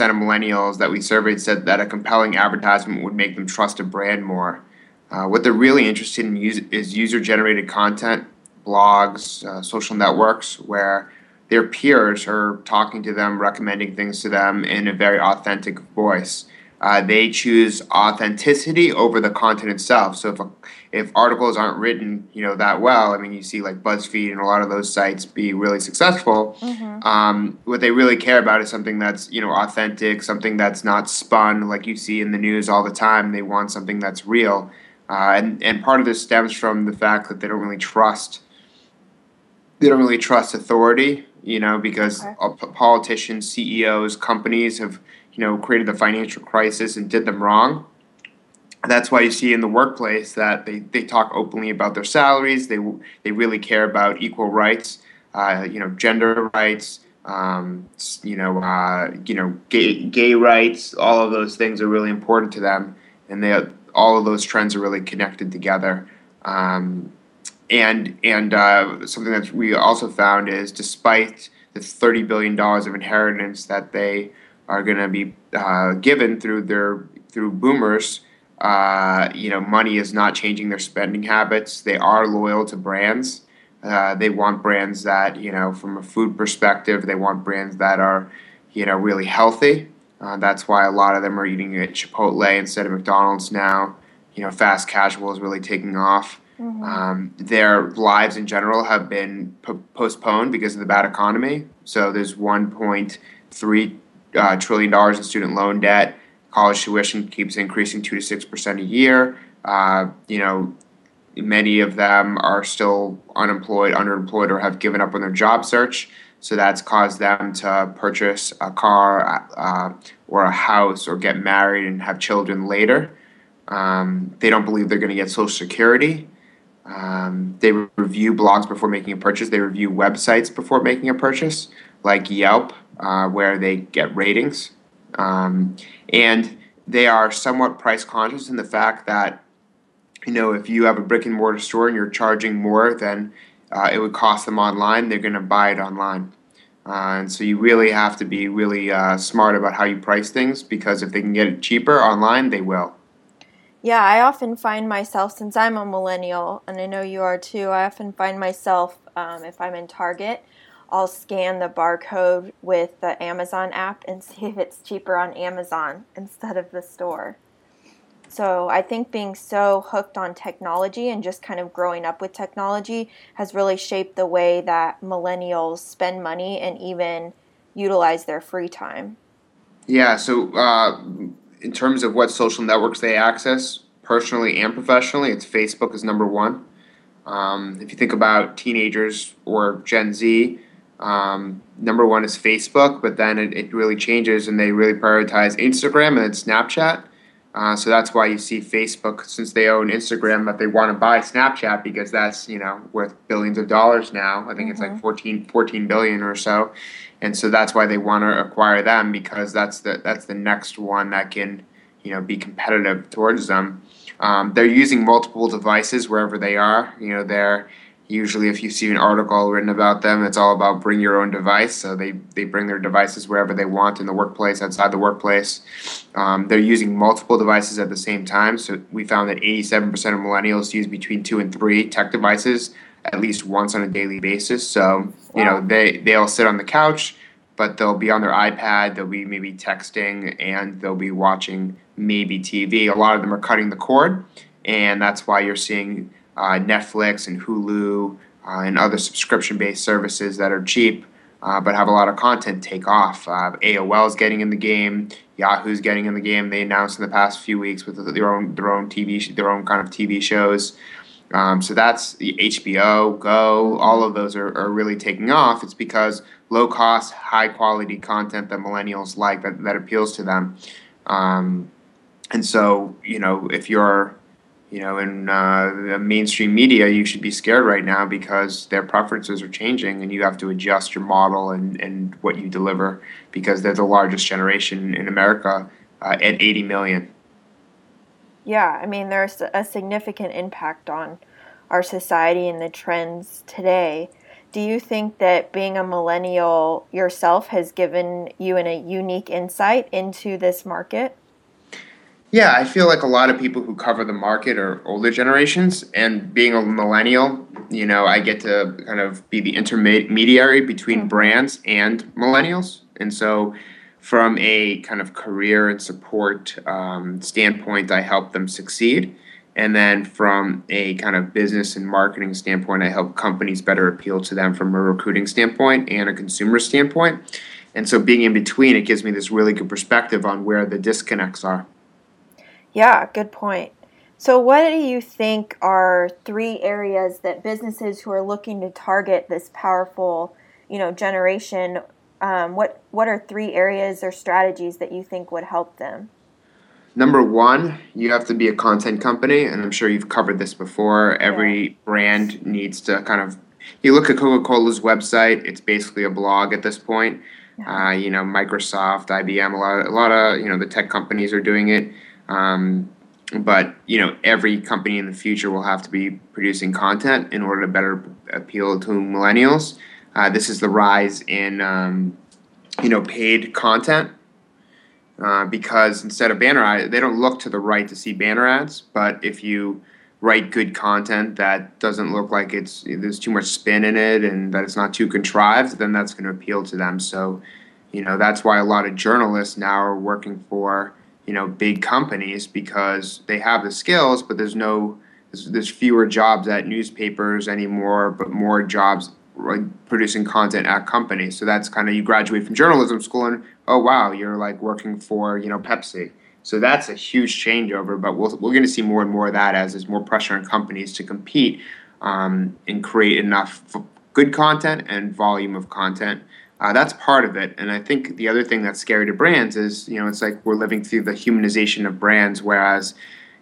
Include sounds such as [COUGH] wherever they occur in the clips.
of millennials that we surveyed said that a compelling advertisement would make them trust a brand more. Uh, what they're really interested in is user generated content, blogs, uh, social networks, where their peers are talking to them, recommending things to them in a very authentic voice. Uh, they choose authenticity over the content itself. So if a, if articles aren't written, you know that well, I mean, you see like BuzzFeed and a lot of those sites be really successful. Mm-hmm. Um, what they really care about is something that's you know authentic, something that's not spun like you see in the news all the time. They want something that's real, uh, and and part of this stems from the fact that they don't really trust. They don't really trust authority, you know, because okay. politicians, CEOs, companies have you know, created the financial crisis and did them wrong. That's why you see in the workplace that they, they talk openly about their salaries. They they really care about equal rights, uh, you know, gender rights, um, you know, uh, you know, gay gay rights. All of those things are really important to them, and they all of those trends are really connected together. Um, and and uh, something that we also found is despite the thirty billion dollars of inheritance that they are going to be uh, given through their through boomers. Uh, you know, money is not changing their spending habits. They are loyal to brands. Uh, they want brands that you know, from a food perspective, they want brands that are you know really healthy. Uh, that's why a lot of them are eating at Chipotle instead of McDonald's now. You know, fast casual is really taking off. Mm-hmm. Um, their lives in general have been postponed because of the bad economy. So there's 1.3 uh, trillion dollars in student loan debt. College tuition keeps increasing two to six percent a year. Uh, you know, many of them are still unemployed, underemployed, or have given up on their job search. So that's caused them to purchase a car uh, or a house or get married and have children later. Um, they don't believe they're going to get Social Security. Um, they review blogs before making a purchase. They review websites before making a purchase, like Yelp uh, where they get ratings. Um, and they are somewhat price conscious in the fact that, you know, if you have a brick and mortar store and you're charging more than uh, it would cost them online, they're going to buy it online. Uh, and so you really have to be really uh, smart about how you price things because if they can get it cheaper online, they will. Yeah, I often find myself, since I'm a millennial, and I know you are too, I often find myself, um, if I'm in Target, I'll scan the barcode with the Amazon app and [LAUGHS] see if it's cheaper on Amazon instead of the store. So I think being so hooked on technology and just kind of growing up with technology has really shaped the way that millennials spend money and even utilize their free time. Yeah, so uh, in terms of what social networks they access, personally and professionally, it's Facebook is number one. Um, if you think about teenagers or Gen Z, um, number one is Facebook, but then it, it really changes and they really prioritize Instagram and then Snapchat. Uh, so that's why you see Facebook, since they own Instagram, that they want to buy Snapchat because that's you know worth billions of dollars now. I think mm-hmm. it's like mm-hmm. 14, 14 billion or so, and so that's why they want to acquire them because that's the that's the next one that can you know be competitive towards them. Um, they're using multiple devices wherever they are. You know they're usually if you see an article written about them it's all about bring your own device. So they, they bring their devices wherever they want in the workplace outside the workplace. Um, they're using multiple devices at the same time. So we found that 87% of millennials use between two and three tech devices at least once on a daily basis. So you know they, they'll sit on the couch but they'll be on their ipad they'll be maybe texting and they'll be watching maybe tv a lot of them are cutting the cord and that's why you're seeing Netflix and Hulu uh, and other subscription based services that are cheap uh, but have a lot of content take off. Uh, AOL is getting in the game. Yahoo's getting in the game. They announced in the past few weeks with their own their own TV their own kind of TV shows. Um, so that's HBO, Go, all of those are, are really taking off. It's because low cost, high quality content that millennials like that, that appeals to them. Um, and so, you know, if you're you know, in uh, mainstream media, you should be scared right now because their preferences are changing, and you have to adjust your model and, and what you deliver because they're the largest generation in America uh, at 80 million. Yeah, I mean, there's a significant impact on our society and the trends today. Do you think that being a millennial yourself has given you an, a unique insight into this market? Yeah, I feel like a lot of people who cover the market are older generations, and being a millennial, you know, I get to kind of be the intermediary between mm-hmm. brands and millennials. And so, from a kind of career and support um, standpoint, I help them succeed. And then from a kind of business and marketing standpoint, I help companies better appeal to them from a recruiting standpoint and a consumer standpoint. And so, being in between, it gives me this really good perspective on where the disconnects are. Yeah, good point. So, what do you think are three areas that businesses who are looking to target this powerful, you know, generation? Um, what what are three areas or strategies that you think would help them? Number one, you have to be a content company, and I'm sure you've covered this before. Every yeah. brand needs to kind of. You look at Coca Cola's website; it's basically a blog at this point. Yeah. Uh, you know, Microsoft, IBM, a lot, a lot of you know the tech companies are doing it. Um, but you know, every company in the future will have to be producing content in order to better appeal to millennials. Uh, this is the rise in um, you know paid content uh, because instead of banner ads, they don't look to the right to see banner ads. But if you write good content that doesn't look like it's there's too much spin in it and that it's not too contrived, then that's going to appeal to them. So, you know, that's why a lot of journalists now are working for you know big companies because they have the skills, but there's no there's, fewer jobs at newspapers anymore, but more jobs like producing content at companies. So that's kind of you graduate from journalism school and oh wow, you're like working for you know Pepsi. So that's a huge changeover. But we'll, we're going to see more and more of that as there's more pressure on companies to compete um, and create enough good content and volume of content uh, that's part of it. And I think the other thing that's scary to brands is, you know, it's like we're living through the humanization of brands, whereas,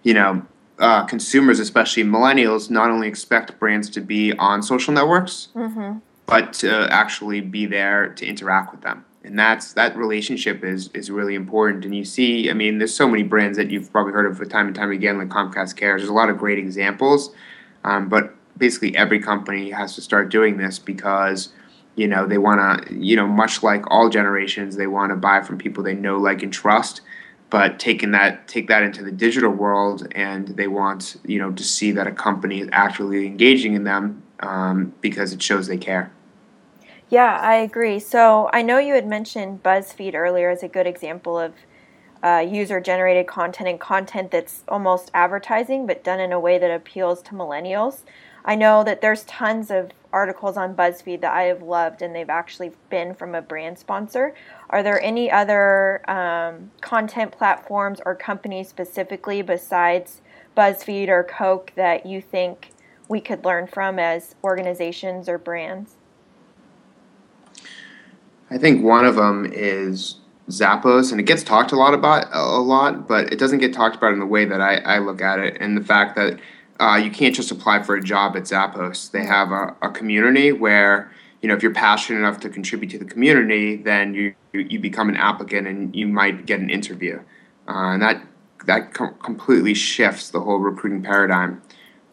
you know, uh, consumers, especially millennials, not only expect brands to be on social networks, mm-hmm. but to actually be there to interact with them. And that's that relationship is is really important. And you see, I mean, there's so many brands that you've probably heard of time and time again, like Comcast Cares. There's a lot of great examples, um, but basically every company has to start doing this because you know they want to you know much like all generations they want to buy from people they know like and trust. But taking that take that into the digital world and they want you know to see that a company is actually engaging in them um, because it shows they care. Yeah i agree. So i know you had mentioned buzzfeed earlier as a good example of uh, user generated content and content that's almost advertising but done in a way that appeals to millennials I know that there's tons of articles on BuzzFeed that I have loved, and they've actually been from a brand sponsor. Are there any other um, content platforms or companies specifically besides BuzzFeed or Coke that you think we could learn from as organizations or brands? I think one of them is Zappos, and it gets talked a lot about a lot, but it doesn't get talked about in the way that I, I look at it, and the fact that uh, you can't just apply for a job at Zappos. They have a, a, community where you know if you're passionate enough to contribute to the community, then you you become an applicant and you might get an interview, uh, and that that com- completely shifts the whole recruiting paradigm.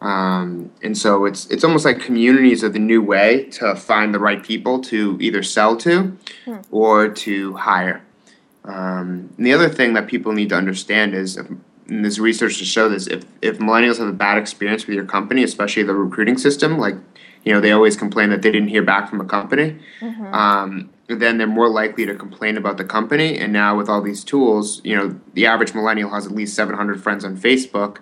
Um, and so it's it's almost like communities are the new way to find the right people to either sell to hmm. or to hire. Um, and the other thing that people need to understand is and there's research to show this if if millennials have a bad experience with your company, especially the recruiting system, like you know they always complain that they didn't hear back from a company, mm-hmm. um, then they're more likely to complain about the company. And now with all these tools, you know the average millennial has at least 700 friends on Facebook.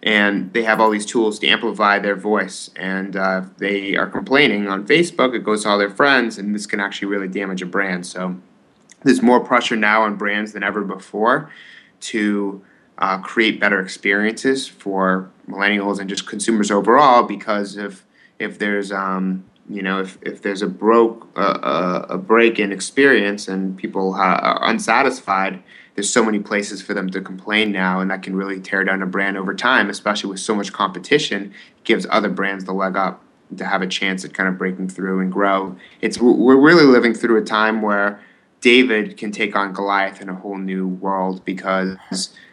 And they have all these tools to amplify their voice. And uh, if they are complaining on Facebook, it goes to all their friends, and this can actually really damage a brand. So there's more pressure now on brands than ever before to uh, create better experiences for millennials and just consumers overall. Because if if there's um, you know if, if there's a broke uh, a break in experience and people ha- are unsatisfied, there's so many places for them to complain now, and that can really tear down a brand over time. Especially with so much competition, gives other brands the leg up to have a chance at kind of breaking through and grow. It's we're really living through a time where David can take on Goliath in a whole new world because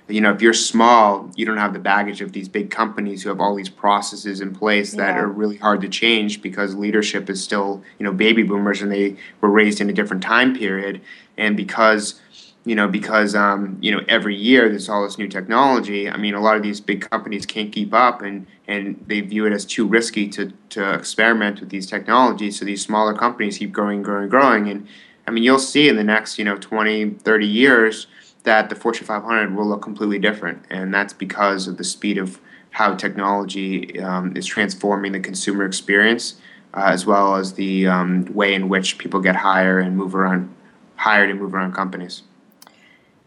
you know if you're small, you don't have the baggage of these big companies who have all these processes in place that Yeah. are really hard to change because leadership is still you know baby boomers and they were raised in a different time period, and because you know because um, you know every year there's all this new technology. I mean, a lot of these big companies can't keep up and and they view it as too risky to to experiment with these technologies. So these smaller companies keep growing, growing, growing, and I mean, you'll see in the next, you know, 20, 30 years that the Fortune 500 will look completely different. And that's because of the speed of how technology um, is transforming the consumer experience, uh, as well as the um, way in which people get hired and move around, hired and move around companies.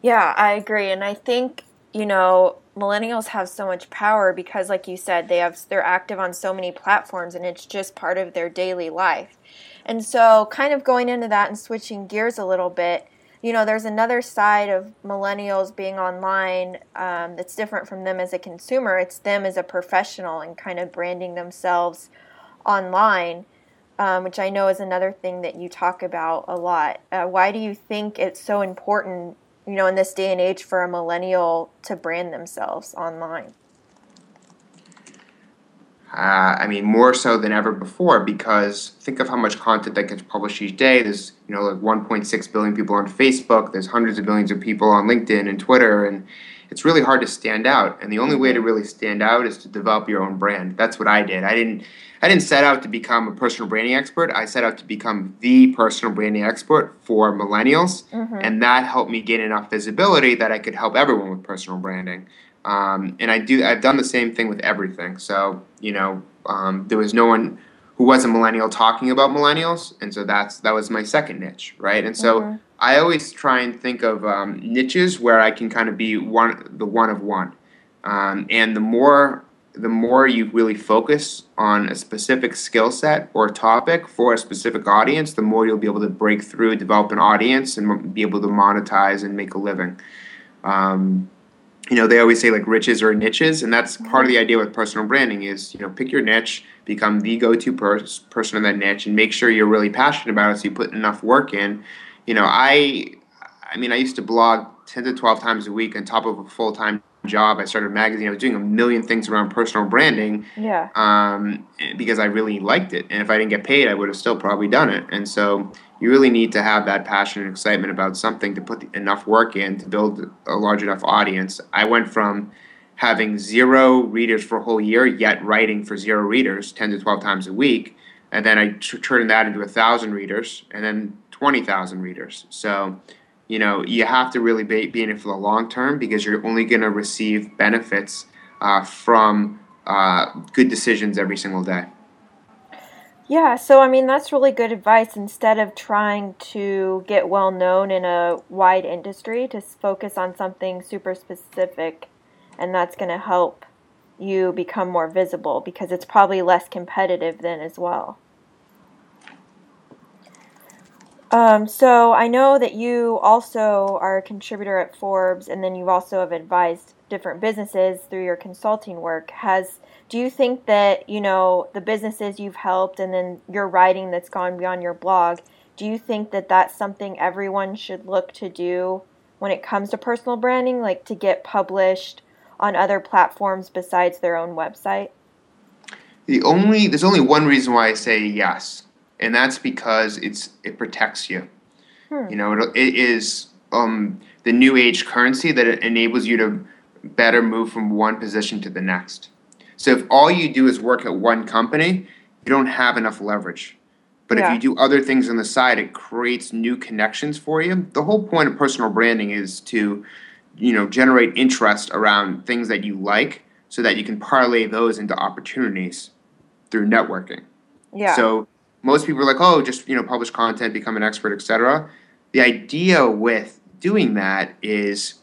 Yeah, I agree, and I think you know millennials have so much power because, like you said, they have they're active on so many platforms, and it's just part of their daily life. And so, kind of going into that and switching gears a little bit, you know, there's another side of millennials being online um, that's different from them as a consumer. It's them as a professional and kind of branding themselves online, um, which I know is another thing that you talk about a lot. Uh, why do you think it's so important, you know, in this day and age for a millennial to brand themselves online? Uh, I mean, more so than ever before because think of how much content that gets published each day. There's, you know, like 1.6 billion people on Facebook. There's hundreds of millions of people on LinkedIn and Twitter, and it's really hard to stand out. And the only way to really stand out is to develop your own brand. That's what I did. I didn't, I didn't set out to become a personal branding expert. I set out to become the personal branding expert for millennials, and that helped me gain enough visibility that I could help everyone with personal branding. Um, and I do. I've done the same thing with everything. So you know, um, there was no one who was a millennial talking about millennials, and so that's that was my second niche, right? And so Mhm. I always try and think of um, niches where I can kind of be one, the one of one, um, and the more the more you really focus on a specific skill set or topic for a specific audience, the more you'll be able to break through, develop an audience, and be able to monetize and make a living. Um, you know they always say like riches or niches and that's part of the idea with personal branding is you know pick your niche become the go-to pers- person in that niche and make sure you're really passionate about it so you put enough work in you know i i mean i used to blog 10 to 12 times a week on top of a full-time job i started a magazine i was doing a million things around personal branding Yeah. um, because I really liked it. And if I didn't get paid, I would have still probably done it. And so you really need to have that passion and excitement about something to put enough work in to build a large enough audience. I went from having zero readers for a whole year, yet writing for zero readers 10 to 12 times a week. And then I t- turned that into a thousand readers and then 20,000 readers. So, you know, you have to really be, be in it for the long term because you're only going to receive benefits uh, from uh, good decisions every single day. Yeah, so I mean that's really good advice. Instead of trying to get well known in a wide industry, to focus on something super specific, and that's going to help you become more visible because it's probably less competitive then as well. Um, so I know that you also are a contributor at Forbes, and then you also have advised different businesses through your consulting work. Has do you think that you know the businesses you've helped, and then your writing that's gone beyond your blog? Do you think that that's something everyone should look to do when it comes to personal branding, like to get published on other platforms besides their own website? The only there's only one reason why I say yes, and that's because it's it protects you. Hmm. You know, it, it is um, the new age currency that it enables you to better move from one position to the next. So if all you do is work at one company, you don't have enough leverage. But Yeah. if you do other things on the side, it creates new connections for you. The whole point of personal branding is to, you know, generate interest around things that you like so that you can parlay those into opportunities through networking. Yeah. So most people are like, oh, just you know, publish content, become an expert, etc. The idea with doing that is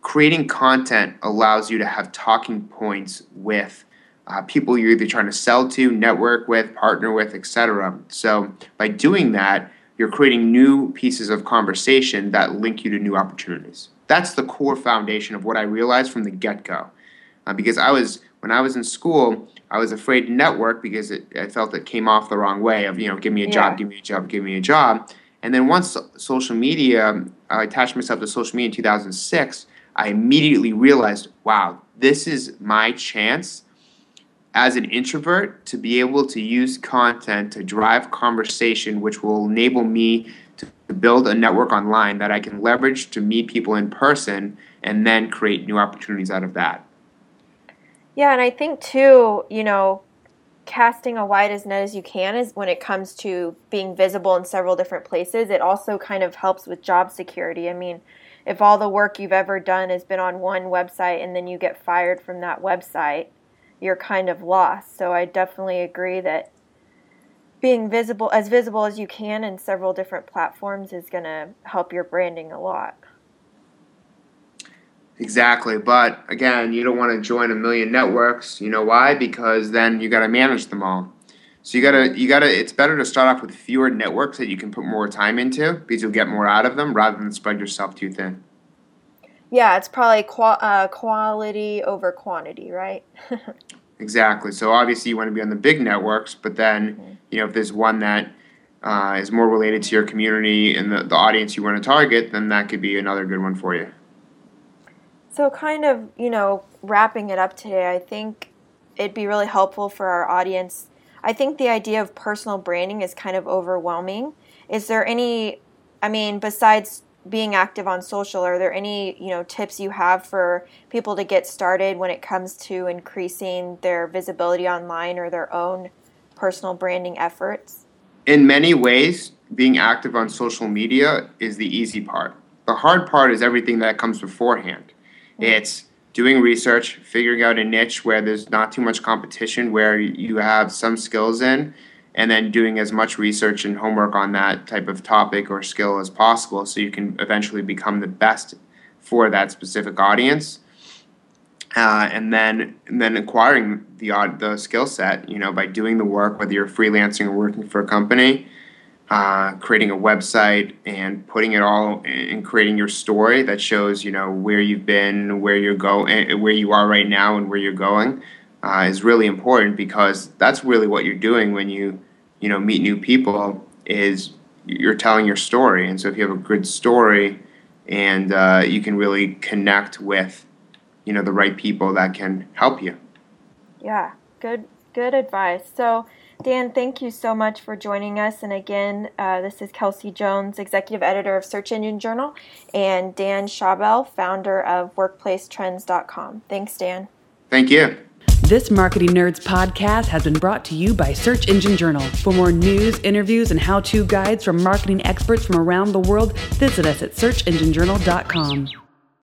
creating content allows you to have talking points with uh, people you're either trying to sell to, network with, partner with, etc. So by doing that, you're creating new pieces of conversation that link you to new opportunities. That's the core foundation of what I realized from the get go. Uh, because I was when I was in school, I was afraid to network because it, I felt it came off the wrong way of you know give me a Yeah. job, give me a job, give me a job, And then once social media, I attached myself to social media in 2006, I immediately realized, wow, this is my chance as an introvert to be able to use content to drive conversation, which will enable me to build a network online that I can leverage to meet people in person and then create new opportunities out of that. Yeah, and I think too, you know, casting a wide as net as you can is when it comes to being visible in several different places. It also kind of helps with job security. I mean, if all the work you've ever done has been on one website and then you get fired from that website, you're kind of lost. So I definitely agree that being visible as visible as you can in several different platforms is going to help your branding a lot. Exactly, but again, you don't want to join a million networks. You know why? Because then you got to manage them all. So you gotta, you gotta. It's better to start off with fewer networks that you can put more time into because you'll get more out of them rather than spread yourself too thin. Yeah, it's probably qual- uh, quality over quantity, right? [LAUGHS] exactly. So obviously you want to be on the big networks, but then mm-hmm. you know if there's one that uh, is more related to your community and the, the audience you want to target, then that could be another good one for you. So, kind of, you know, wrapping it up today, I think it'd be really helpful for our audience. I think the idea of personal branding is kind of overwhelming. Is there any, I mean, besides being active on social are there any you know tips you have for people to get started when it comes to increasing their visibility online or their own personal branding efforts in many ways being active on social media is the easy part the hard part is everything that comes beforehand. It's doing research figuring out a niche where there's not too much competition where you have some skills in and then doing as much research and homework on that type of topic or skill as possible so you can eventually become the best for that specific audience. Uh, and then and then acquiring the the skill set you know by doing the work whether you're freelancing or working for a company uh, creating a website and putting it all and creating your story that shows you know where you've been where you're going where you are right now and where you're going uh, is really important because that's really what you're doing when you you know meet new people is you're telling your story. And so if you have a good story and uh, you can really connect with you know the right people that can help you. Yeah. Good good advice. So dan thank you so much for joining us and again uh, this is kelsey jones executive editor of search engine journal and dan schawbel founder of workplacetrends.com thanks dan thank you this Marketing Nerds podcast has been brought to you by Search Engine Journal. For more news, interviews, and how to guides from marketing experts from around the world, visit us at searchenginejournal.com.